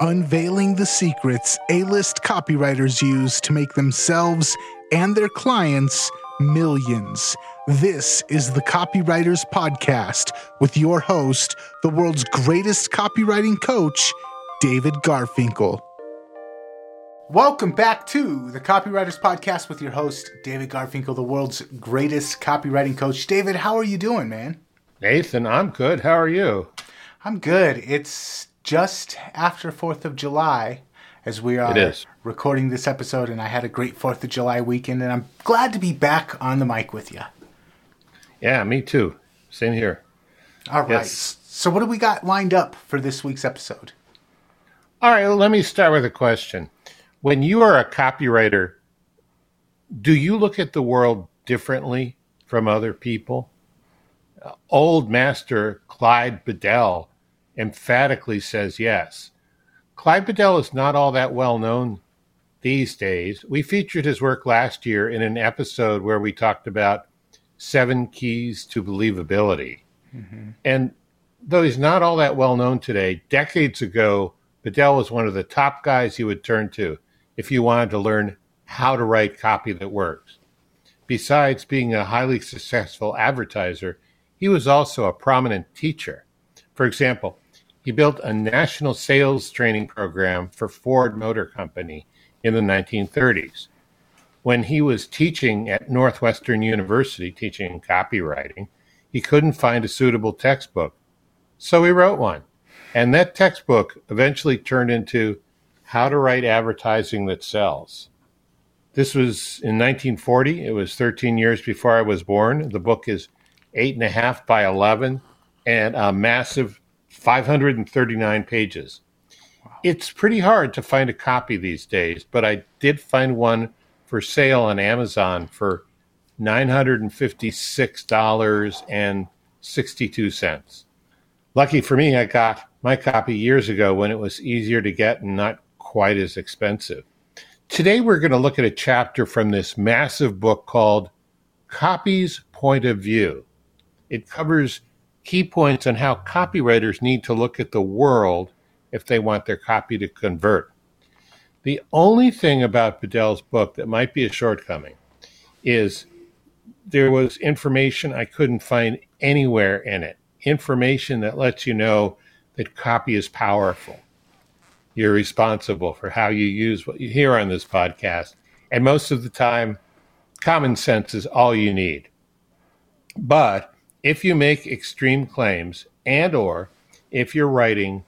unveiling the secrets A list copywriters use to make themselves and their clients millions. This is the Copywriters Podcast with your host, the world's greatest copywriting coach, David Garfinkel. Welcome back to the Copywriters Podcast with your host, David Garfinkel, the world's greatest copywriting coach. David, how are you doing, man? Nathan, I'm good. How are you? I'm good. It's just after 4th of July as we are recording this episode, and I had a great 4th of July weekend, and I'm glad to be back on the mic with you. Yeah, me too. Same here. All right. Yes. So, what do we got lined up for this week's episode? All right, well, let me start with a question. When you are a copywriter, do you look at the world differently from other people? Old master Clyde Bedell emphatically says yes. Clyde Bedell is not all that well known these days. We featured his work last year in an episode where we talked about seven keys to believability. Mm-hmm. And though he's not all that well known today, decades ago, Bedell was one of the top guys you would turn to if you wanted to learn how to write copy that works. Besides being a highly successful advertiser, he was also a prominent teacher. For example, he built a national sales training program for Ford Motor Company in the 1930s. When he was teaching at Northwestern University, teaching copywriting, he couldn't find a suitable textbook. So he wrote one. And that textbook eventually turned into How to Write Advertising That Sells. This was in 1940. It was 13 years before I was born. The book is eight and a half by 11 and a massive 539 pages. Wow. It's pretty hard to find a copy these days, but I did find one for sale on Amazon for $956.62. Lucky for me, I got my copy years ago when it was easier to get and not quite as expensive. Today, we're going to look at a chapter from this massive book called Copy's Point of View. It covers key points on how copywriters need to look at the world if they want their copy to convert. The only thing about Bedell's book that might be a shortcoming is there was information I couldn't find anywhere in it. Information that lets you know that copy is powerful. You're responsible for how you use what you hear on this podcast. And most of the time, common sense is all you need. But if you make extreme claims and or if you're writing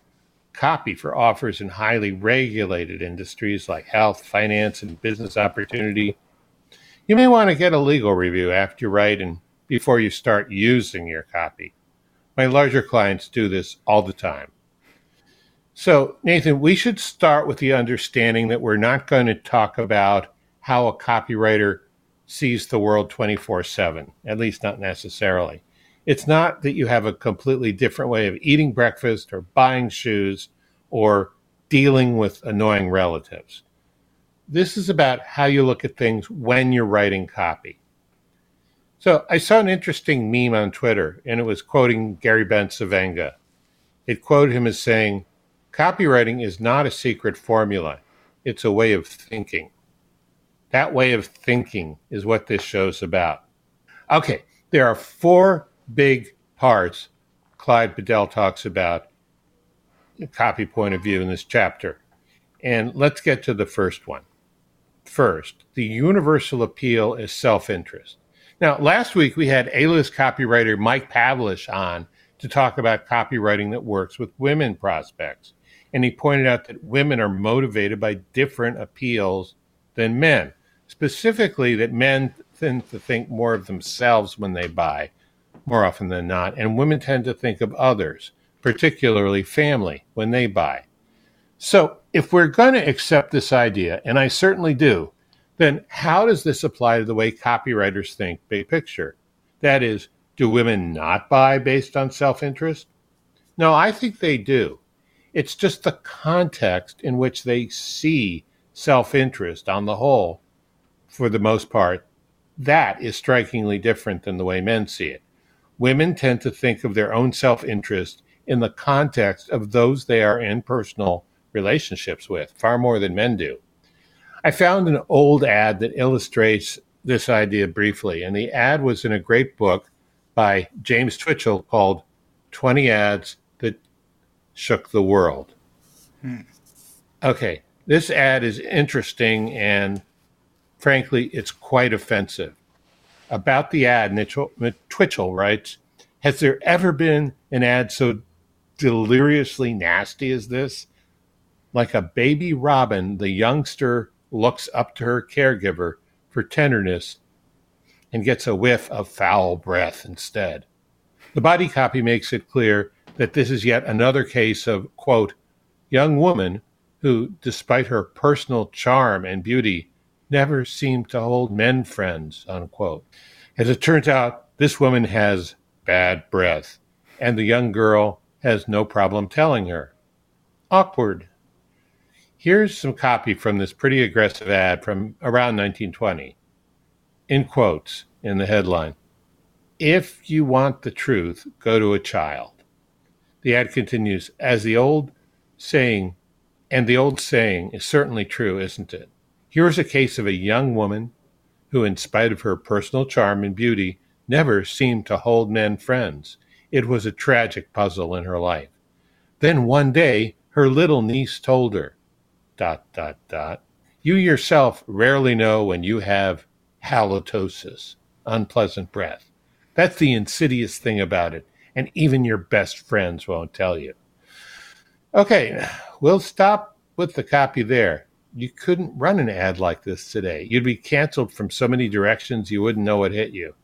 copy for offers in highly regulated industries like health, finance, and business opportunity, you may want to get a legal review after you write and before you start using your copy. My larger clients do this all the time. So, Nathan, we should start with the understanding that we're not going to talk about how a copywriter sees the world 24 7, at least not necessarily. It's not that you have a completely different way of eating breakfast or buying shoes or dealing with annoying relatives. This is about how you look at things when you're writing copy. So I saw an interesting meme on Twitter, and it was quoting Gary Bencivenga. It quoted him as saying, Copywriting is not a secret formula, it's a way of thinking. That way of thinking is what this show's about. Okay, there are four big parts Clyde Bedell talks about copy point of view in this chapter. And let's get to the first one. First, the universal appeal is self interest. Now, last week we had A list copywriter Mike Pavlish on to talk about copywriting that works with women prospects. And he pointed out that women are motivated by different appeals than men. Specifically, that men tend to think more of themselves when they buy, more often than not, and women tend to think of others, particularly family, when they buy. So, if we're going to accept this idea, and I certainly do, then how does this apply to the way copywriters think big picture? That is, do women not buy based on self interest? No, I think they do. It's just the context in which they see self interest on the whole, for the most part, that is strikingly different than the way men see it women tend to think of their own self interest in the context of those they are in personal relationships with, far more than men do. I found an old ad that illustrates this idea briefly, and the ad was in a great book by James Twitchell called 20 Ads That Shook the World. Hmm. Okay, this ad is interesting and frankly, it's quite offensive. About the ad, Mitchell, Twitchell writes Has there ever been an ad so deliriously nasty as this? Like a baby robin, the youngster looks up to her caregiver for tenderness and gets a whiff of foul breath instead. The body copy makes it clear that this is yet another case of, quote, young woman who, despite her personal charm and beauty, never seemed to hold men friends, unquote. As it turns out, this woman has bad breath, and the young girl has no problem telling her. Awkward. Here's some copy from this pretty aggressive ad from around 1920. In quotes in the headline If you want the truth, go to a child. The ad continues As the old saying, and the old saying is certainly true, isn't it? Here is a case of a young woman who, in spite of her personal charm and beauty, never seemed to hold men friends. It was a tragic puzzle in her life. Then one day, her little niece told her, dot, dot, dot. You yourself rarely know when you have halitosis, unpleasant breath. That's the insidious thing about it, and even your best friends won't tell you. Okay, we'll stop with the copy there. You couldn't run an ad like this today. You'd be canceled from so many directions you wouldn't know what hit you.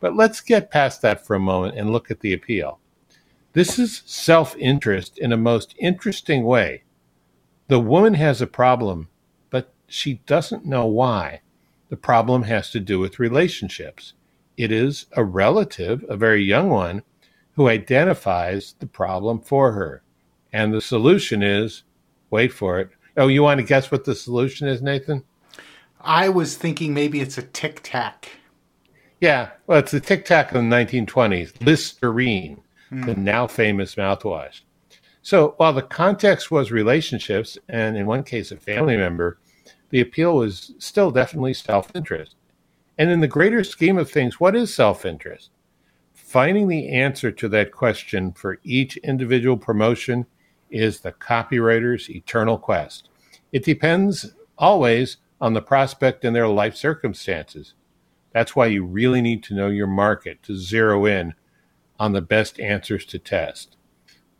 But let's get past that for a moment and look at the appeal. This is self interest in a most interesting way. The woman has a problem, but she doesn't know why. The problem has to do with relationships. It is a relative, a very young one, who identifies the problem for her. And the solution is wait for it. Oh, you want to guess what the solution is, Nathan? I was thinking maybe it's a tic tac. Yeah, well, it's the tic tac of the 1920s, Listerine, mm. the now famous mouthwash. So while the context was relationships, and in one case a family member, the appeal was still definitely self interest. And in the greater scheme of things, what is self interest? Finding the answer to that question for each individual promotion is the copywriter's eternal quest. It depends always on the prospect and their life circumstances. That's why you really need to know your market to zero in on the best answers to test.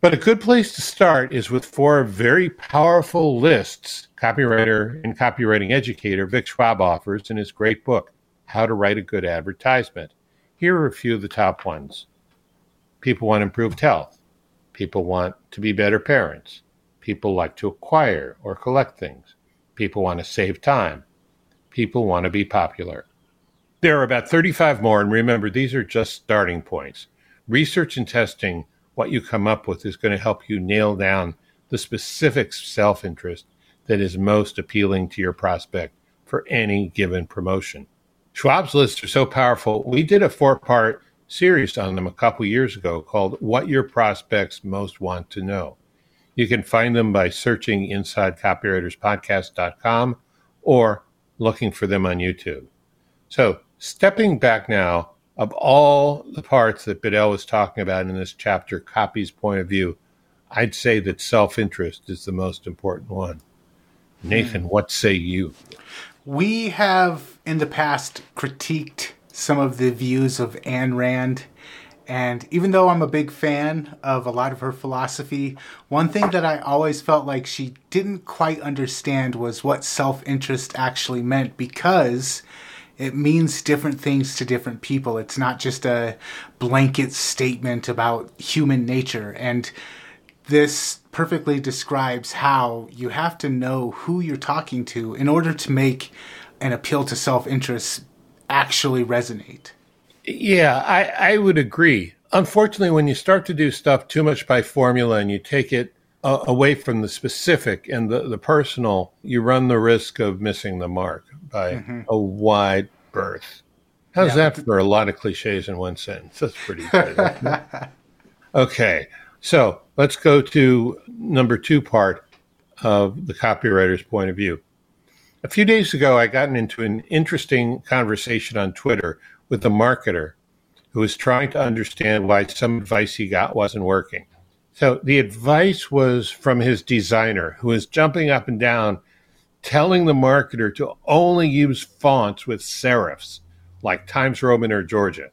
But a good place to start is with four very powerful lists copywriter and copywriting educator Vic Schwab offers in his great book, How to Write a Good Advertisement. Here are a few of the top ones. People want improved health. People want to be better parents. People like to acquire or collect things. People want to save time. People want to be popular. There are about 35 more, and remember, these are just starting points. Research and testing what you come up with is going to help you nail down the specific self interest that is most appealing to your prospect for any given promotion. Schwab's lists are so powerful. We did a four part series on them a couple years ago called What Your Prospects Most Want to Know. You can find them by searching InsideCopywritersPodcast.com or looking for them on YouTube. So, stepping back now, of all the parts that Bedell was talking about in this chapter, copy's point of view, I'd say that self interest is the most important one. Nathan, what say you? We have in the past critiqued some of the views of Ayn Rand. And even though I'm a big fan of a lot of her philosophy, one thing that I always felt like she didn't quite understand was what self interest actually meant because it means different things to different people. It's not just a blanket statement about human nature. And this perfectly describes how you have to know who you're talking to in order to make an appeal to self interest actually resonate. Yeah, I, I would agree. Unfortunately, when you start to do stuff too much by formula and you take it uh, away from the specific and the, the personal, you run the risk of missing the mark by mm-hmm. a wide berth. How's yeah. that for a lot of cliches in one sentence? That's pretty good. okay, so let's go to number two part of the copywriter's point of view. A few days ago, I got into an interesting conversation on Twitter with a marketer who was trying to understand why some advice he got wasn't working. So the advice was from his designer, who was jumping up and down, telling the marketer to only use fonts with serifs, like Times Roman or Georgia.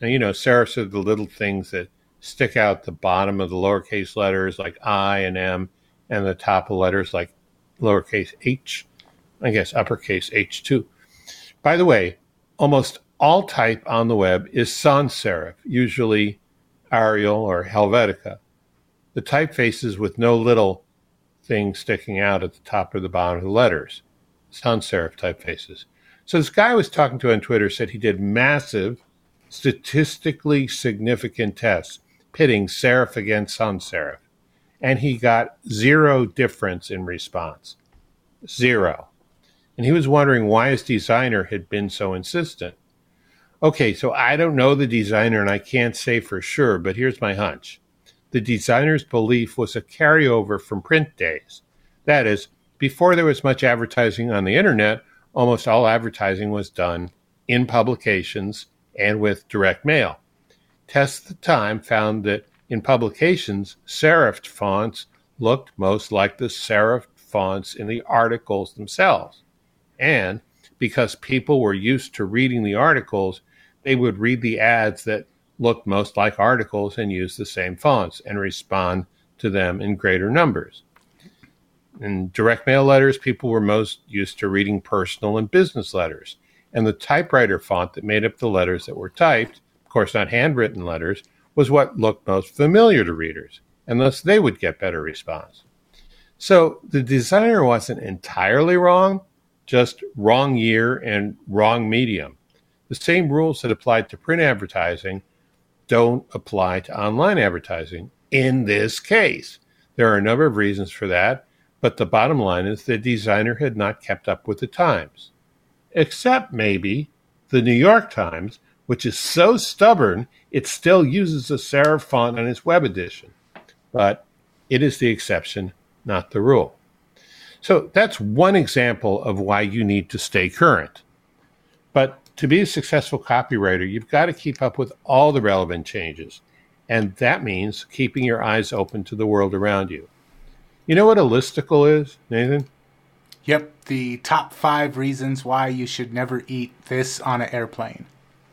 Now, you know, serifs are the little things that stick out the bottom of the lowercase letters, like I and M, and the top of letters, like lowercase h, I guess uppercase H2. By the way, almost all type on the web is sans serif, usually Arial or Helvetica the typefaces with no little thing sticking out at the top or the bottom of the letters, sans serif typefaces. So this guy I was talking to on Twitter said he did massive, statistically significant tests pitting serif against sans serif, and he got zero difference in response. Zero. And he was wondering why his designer had been so insistent. Okay, so I don't know the designer and I can't say for sure, but here's my hunch the designer's belief was a carryover from print days. That is, before there was much advertising on the internet, almost all advertising was done in publications and with direct mail. Tests at the time found that in publications, serifed fonts looked most like the serifed fonts in the articles themselves. And because people were used to reading the articles, they would read the ads that looked most like articles and use the same fonts and respond to them in greater numbers. In direct mail letters, people were most used to reading personal and business letters. And the typewriter font that made up the letters that were typed, of course, not handwritten letters, was what looked most familiar to readers, and thus they would get better response. So the designer wasn't entirely wrong, just wrong year and wrong medium. The same rules that applied to print advertising don't apply to online advertising in this case. There are a number of reasons for that, but the bottom line is the designer had not kept up with the times. Except maybe the New York Times, which is so stubborn it still uses a serif font on its web edition. But it is the exception, not the rule. So that's one example of why you need to stay current. But to be a successful copywriter, you've got to keep up with all the relevant changes. And that means keeping your eyes open to the world around you. You know what a listicle is, Nathan? Yep, the top five reasons why you should never eat this on an airplane.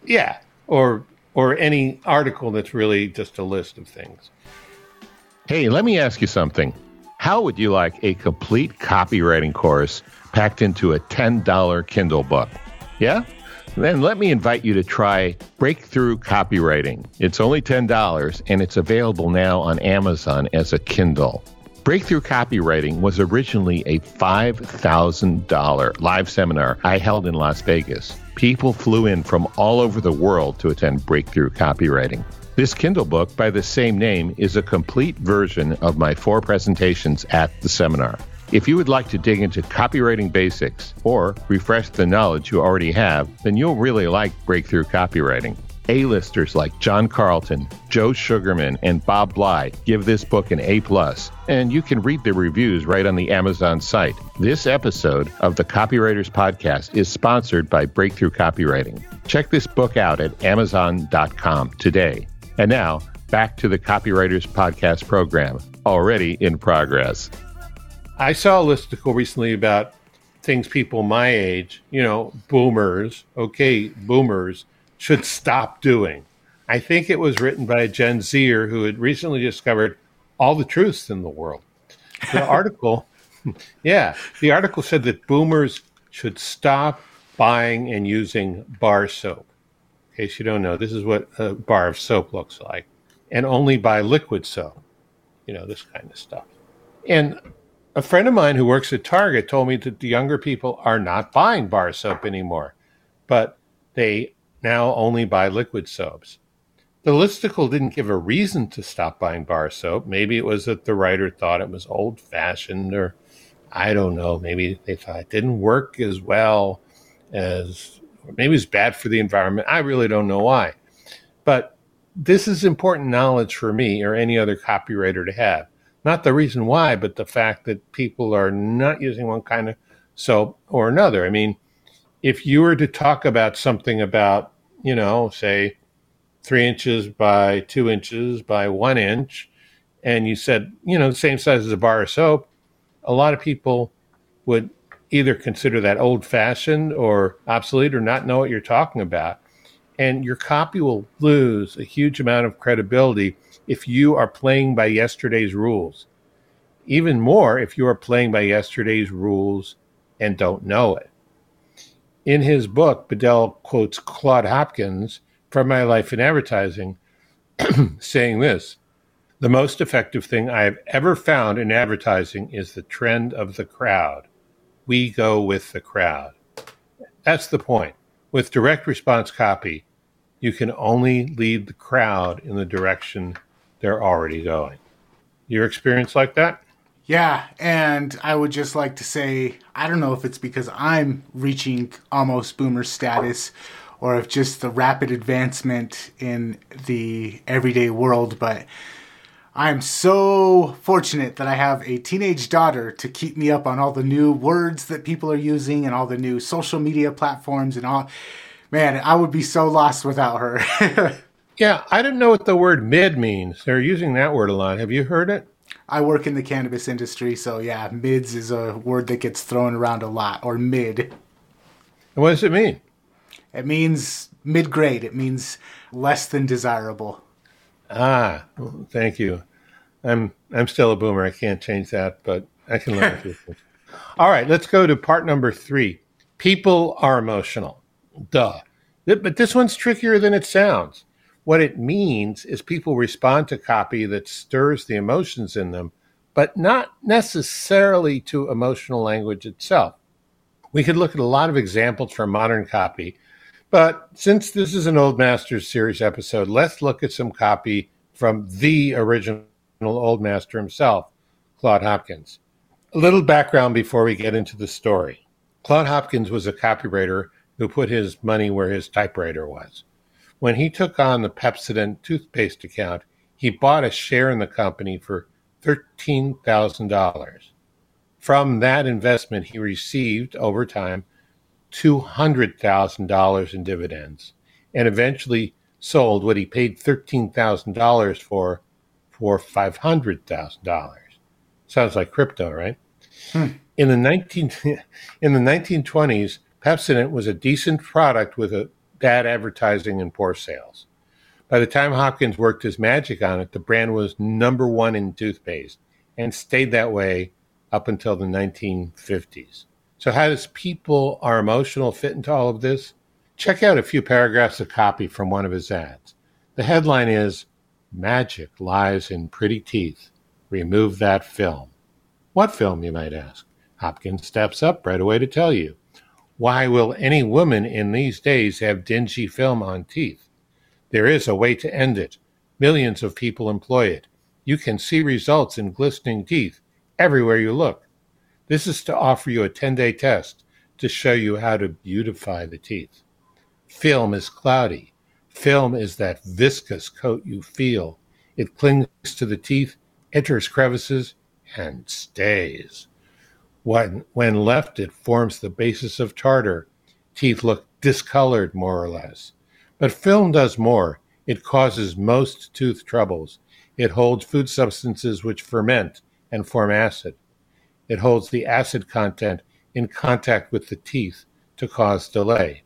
Yeah, or or any article that's really just a list of things. Hey, let me ask you something. How would you like a complete copywriting course packed into a $10 Kindle book? Yeah? Then let me invite you to try Breakthrough Copywriting. It's only $10 and it's available now on Amazon as a Kindle. Breakthrough Copywriting was originally a $5,000 live seminar I held in Las Vegas. People flew in from all over the world to attend Breakthrough Copywriting. This Kindle book by the same name is a complete version of my four presentations at the seminar. If you would like to dig into copywriting basics or refresh the knowledge you already have, then you'll really like Breakthrough Copywriting. A-listers like John Carlton, Joe Sugarman, and Bob Bly give this book an A+, and you can read the reviews right on the Amazon site. This episode of the Copywriters Podcast is sponsored by Breakthrough Copywriting. Check this book out at amazon.com today. And now, back to the Copywriters Podcast program, already in progress. I saw a listicle recently about things people my age, you know, boomers, okay, boomers, should stop doing. I think it was written by a Gen Zer who had recently discovered all the truths in the world. The article, yeah, the article said that boomers should stop buying and using bar soap. Case you don't know, this is what a bar of soap looks like, and only buy liquid soap, you know, this kind of stuff. And a friend of mine who works at Target told me that the younger people are not buying bar soap anymore, but they now only buy liquid soaps. The listicle didn't give a reason to stop buying bar soap. Maybe it was that the writer thought it was old fashioned, or I don't know. Maybe they thought it didn't work as well as, maybe it's bad for the environment. I really don't know why. But this is important knowledge for me or any other copywriter to have Not the reason why, but the fact that people are not using one kind of soap or another. I mean, if you were to talk about something about, you know, say three inches by two inches by one inch, and you said, you know, the same size as a bar of soap, a lot of people would either consider that old fashioned or obsolete or not know what you're talking about. And your copy will lose a huge amount of credibility if you are playing by yesterday's rules. Even more if you are playing by yesterday's rules and don't know it. In his book, Bedell quotes Claude Hopkins from My Life in Advertising, saying this The most effective thing I have ever found in advertising is the trend of the crowd we go with the crowd. That's the point. With direct response copy, you can only lead the crowd in the direction they're already going. Your experience like that? Yeah, and I would just like to say I don't know if it's because I'm reaching almost boomer status or if just the rapid advancement in the everyday world, but I'm so fortunate that I have a teenage daughter to keep me up on all the new words that people are using and all the new social media platforms and all. Man, I would be so lost without her. yeah, I didn't know what the word mid means. They're using that word a lot. Have you heard it? I work in the cannabis industry, so yeah, mids is a word that gets thrown around a lot, or mid. And what does it mean? It means mid grade. It means less than desirable. Ah, thank you. I'm I'm still a boomer. I can't change that, but I can learn a few things. All right, let's go to part number three. People are emotional. Duh. But this one's trickier than it sounds. What it means is people respond to copy that stirs the emotions in them, but not necessarily to emotional language itself. We could look at a lot of examples from modern copy but since this is an Old Masters series episode, let's look at some copy from the original Old Master himself, Claude Hopkins. A little background before we get into the story. Claude Hopkins was a copywriter who put his money where his typewriter was. When he took on the Pepsodent toothpaste account, he bought a share in the company for $13,000. From that investment, he received over time $200,000 in dividends and eventually sold what he paid $13,000 for for $500,000. Sounds like crypto, right? Hmm. In the 19 in the 1920s, Pepsodent was a decent product with a bad advertising and poor sales. By the time Hopkins worked his magic on it, the brand was number 1 in toothpaste and stayed that way up until the 1950s. So, how does people are emotional fit into all of this? Check out a few paragraphs of copy from one of his ads. The headline is Magic lies in pretty teeth. Remove that film. What film, you might ask? Hopkins steps up right away to tell you. Why will any woman in these days have dingy film on teeth? There is a way to end it. Millions of people employ it. You can see results in glistening teeth everywhere you look. This is to offer you a 10 day test to show you how to beautify the teeth. Film is cloudy. Film is that viscous coat you feel. It clings to the teeth, enters crevices, and stays. When, when left, it forms the basis of tartar. Teeth look discolored, more or less. But film does more. It causes most tooth troubles. It holds food substances which ferment and form acid. It holds the acid content in contact with the teeth to cause delay.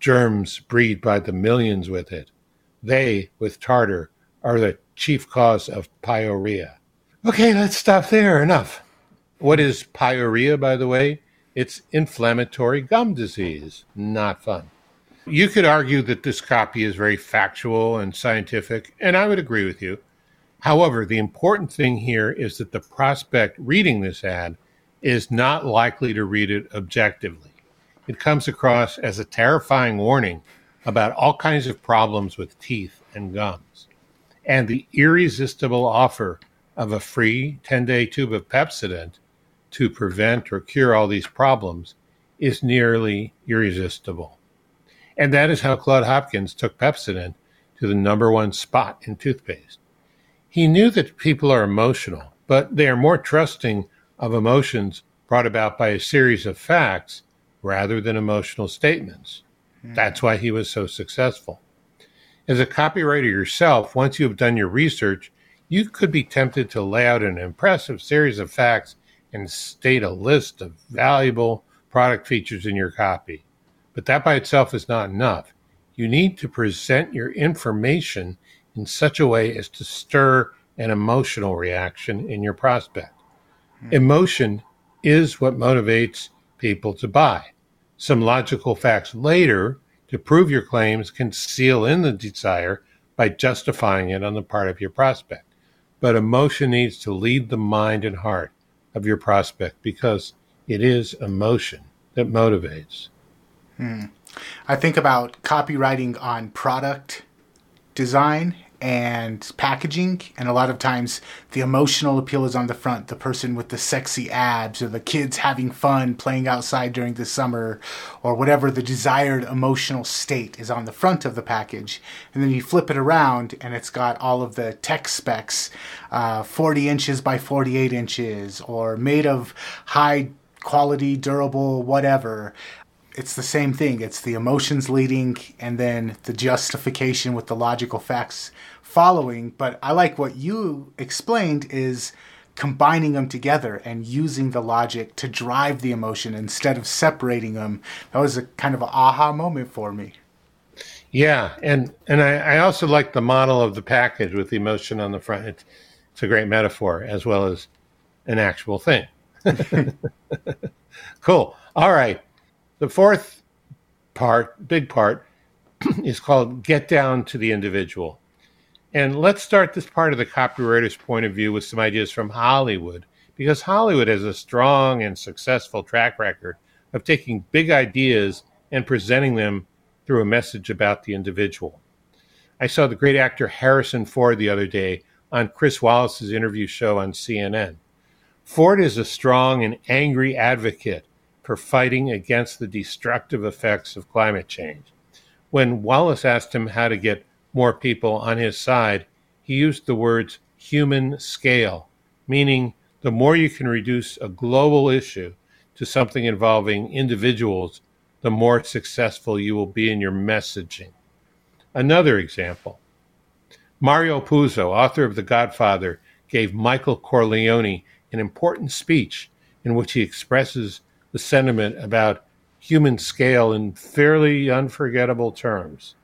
Germs breed by the millions with it. They, with tartar, are the chief cause of pyorrhea. Okay, let's stop there. Enough. What is pyorrhea, by the way? It's inflammatory gum disease. Not fun. You could argue that this copy is very factual and scientific, and I would agree with you. However, the important thing here is that the prospect reading this ad is not likely to read it objectively. It comes across as a terrifying warning about all kinds of problems with teeth and gums. And the irresistible offer of a free 10 day tube of Pepsodent to prevent or cure all these problems is nearly irresistible. And that is how Claude Hopkins took Pepsodent to the number one spot in toothpaste. He knew that people are emotional, but they are more trusting of emotions brought about by a series of facts rather than emotional statements. Mm. That's why he was so successful. As a copywriter yourself, once you have done your research, you could be tempted to lay out an impressive series of facts and state a list of valuable product features in your copy. But that by itself is not enough. You need to present your information in such a way as to stir an emotional reaction in your prospect. Hmm. Emotion is what motivates people to buy. Some logical facts later to prove your claims can seal in the desire by justifying it on the part of your prospect. But emotion needs to lead the mind and heart of your prospect because it is emotion that motivates. Hmm. I think about copywriting on product design and packaging and a lot of times the emotional appeal is on the front. The person with the sexy abs or the kids having fun playing outside during the summer or whatever the desired emotional state is on the front of the package. And then you flip it around and it's got all of the tech specs uh, 40 inches by 48 inches or made of high quality durable whatever it's the same thing. It's the emotions leading and then the justification with the logical facts following. But I like what you explained is combining them together and using the logic to drive the emotion instead of separating them. That was a kind of an aha moment for me. Yeah, and and I, I also like the model of the package with the emotion on the front. It's, it's a great metaphor as well as an actual thing. cool. All right. The fourth part, big part, is called Get Down to the Individual. And let's start this part of the copywriter's point of view with some ideas from Hollywood, because Hollywood has a strong and successful track record of taking big ideas and presenting them through a message about the individual. I saw the great actor Harrison Ford the other day on Chris Wallace's interview show on CNN. Ford is a strong and angry advocate for fighting against the destructive effects of climate change. When Wallace asked him how to get more people on his side, he used the words human scale, meaning the more you can reduce a global issue to something involving individuals, the more successful you will be in your messaging. Another example Mario Puzo, author of The Godfather, gave Michael Corleone an important speech in which he expresses the sentiment about human scale in fairly unforgettable terms.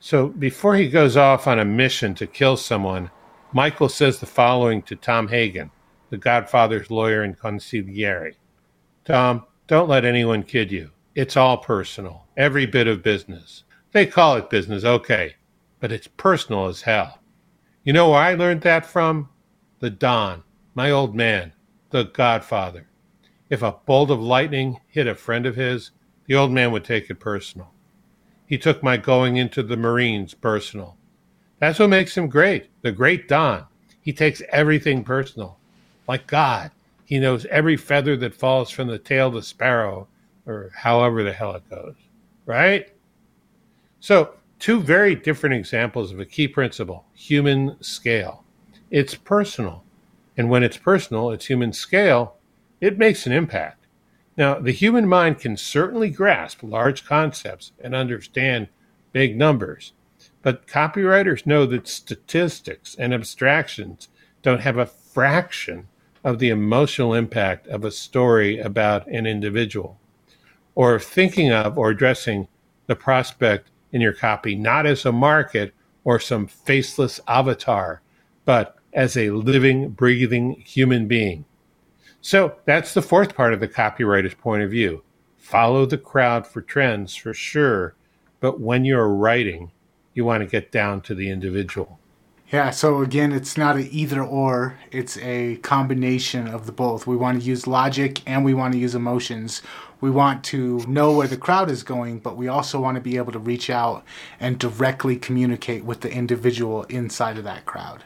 So before he goes off on a mission to kill someone, Michael says the following to Tom Hagen, the Godfather's lawyer and consigliere Tom, don't let anyone kid you. It's all personal, every bit of business. They call it business, okay, but it's personal as hell. You know where I learned that from? The Don, my old man, the Godfather. If a bolt of lightning hit a friend of his, the old man would take it personal. He took my going into the Marines personal. That's what makes him great, the great Don. He takes everything personal. Like God, he knows every feather that falls from the tail of the sparrow, or however the hell it goes. Right? So, two very different examples of a key principle human scale. It's personal. And when it's personal, it's human scale, it makes an impact. Now, the human mind can certainly grasp large concepts and understand big numbers, but copywriters know that statistics and abstractions don't have a fraction of the emotional impact of a story about an individual. Or thinking of or addressing the prospect in your copy not as a market or some faceless avatar, but as a living, breathing human being. So that's the fourth part of the copywriter's point of view. Follow the crowd for trends for sure, but when you're writing, you want to get down to the individual. Yeah, so again, it's not an either or, it's a combination of the both. We want to use logic and we want to use emotions. We want to know where the crowd is going, but we also want to be able to reach out and directly communicate with the individual inside of that crowd.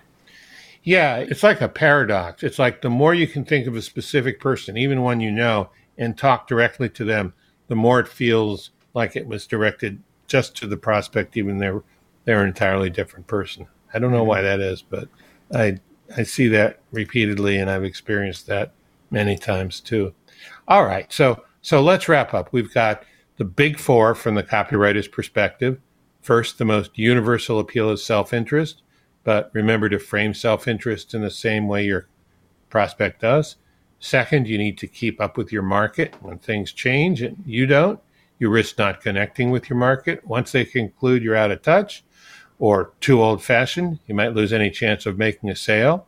Yeah, it's like a paradox. It's like the more you can think of a specific person, even one you know, and talk directly to them, the more it feels like it was directed just to the prospect, even they're they're an entirely different person. I don't know why mm-hmm. that is, but I I see that repeatedly, and I've experienced that many times too. All right, so so let's wrap up. We've got the big four from the copywriter's perspective. First, the most universal appeal is self interest, but remember to frame self interest in the same way your prospect does. Second, you need to keep up with your market. When things change and you don't, you risk not connecting with your market. Once they conclude you're out of touch or too old fashioned, you might lose any chance of making a sale.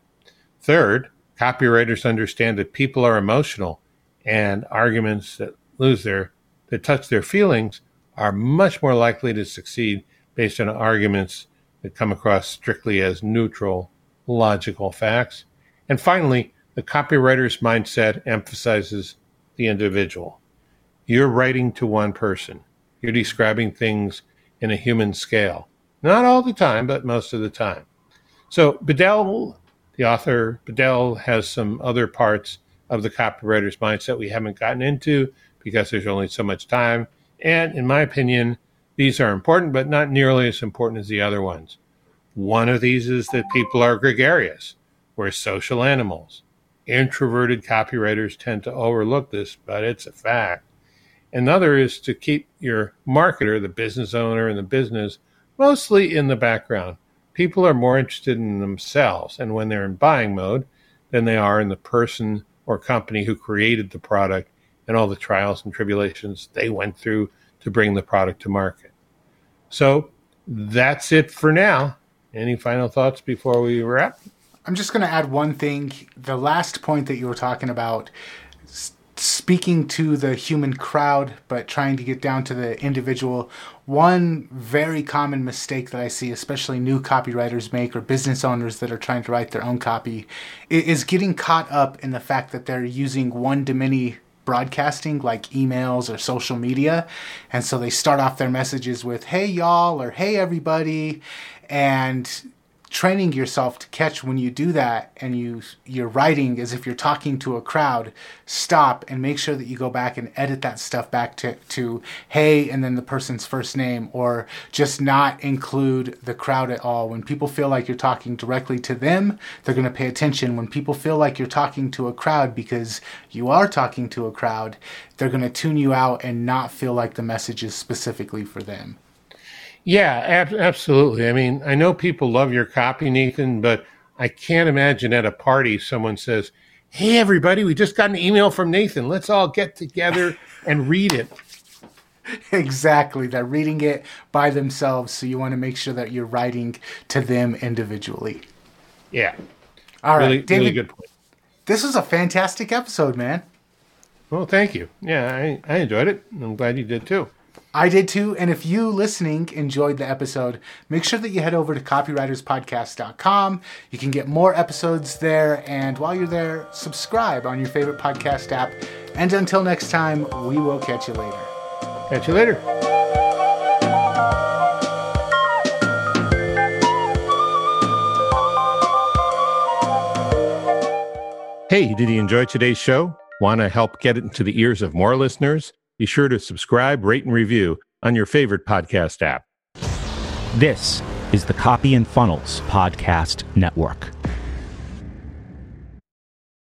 Third, copywriters understand that people are emotional and arguments that lose their that touch their feelings are much more likely to succeed based on arguments that come across strictly as neutral, logical facts. And finally, the copywriter's mindset emphasizes the individual. You're writing to one person. You're describing things in a human scale. Not all the time, but most of the time. So Bedell, the author, Bedell has some other parts of the copywriter's mindset we haven't gotten into because there's only so much time. And in my opinion, these are important, but not nearly as important as the other ones. One of these is that people are gregarious. We're social animals. Introverted copywriters tend to overlook this, but it's a fact. Another is to keep your marketer, the business owner, and the business mostly in the background. People are more interested in themselves and when they're in buying mode than they are in the person or company who created the product and all the trials and tribulations they went through to bring the product to market. So that's it for now. Any final thoughts before we wrap? I'm just going to add one thing. The last point that you were talking about, speaking to the human crowd, but trying to get down to the individual. One very common mistake that I see, especially new copywriters make or business owners that are trying to write their own copy, is getting caught up in the fact that they're using one to many broadcasting like emails or social media. And so they start off their messages with, hey, y'all, or hey, everybody. And training yourself to catch when you do that and you you're writing as if you're talking to a crowd stop and make sure that you go back and edit that stuff back to to hey and then the person's first name or just not include the crowd at all. When people feel like you're talking directly to them they're going to pay attention. When people feel like you're talking to a crowd because you are talking to a crowd they're going to tune you out and not feel like the message is specifically for them yeah, ab- absolutely. I mean, I know people love your copy, Nathan, but I can't imagine at a party someone says, Hey, everybody, we just got an email from Nathan. Let's all get together and read it. Exactly. They're reading it by themselves. So you want to make sure that you're writing to them individually. Yeah. All right, really, David. Really good point. This was a fantastic episode, man. Well, thank you. Yeah, I, I enjoyed it. I'm glad you did too. I did too. And if you listening enjoyed the episode, make sure that you head over to copywriterspodcast.com. You can get more episodes there. And while you're there, subscribe on your favorite podcast app. And until next time, we will catch you later. Catch you later. Hey, did you enjoy today's show? Want to help get it into the ears of more listeners? Be sure to subscribe, rate, and review on your favorite podcast app. This is the Copy and Funnels Podcast Network.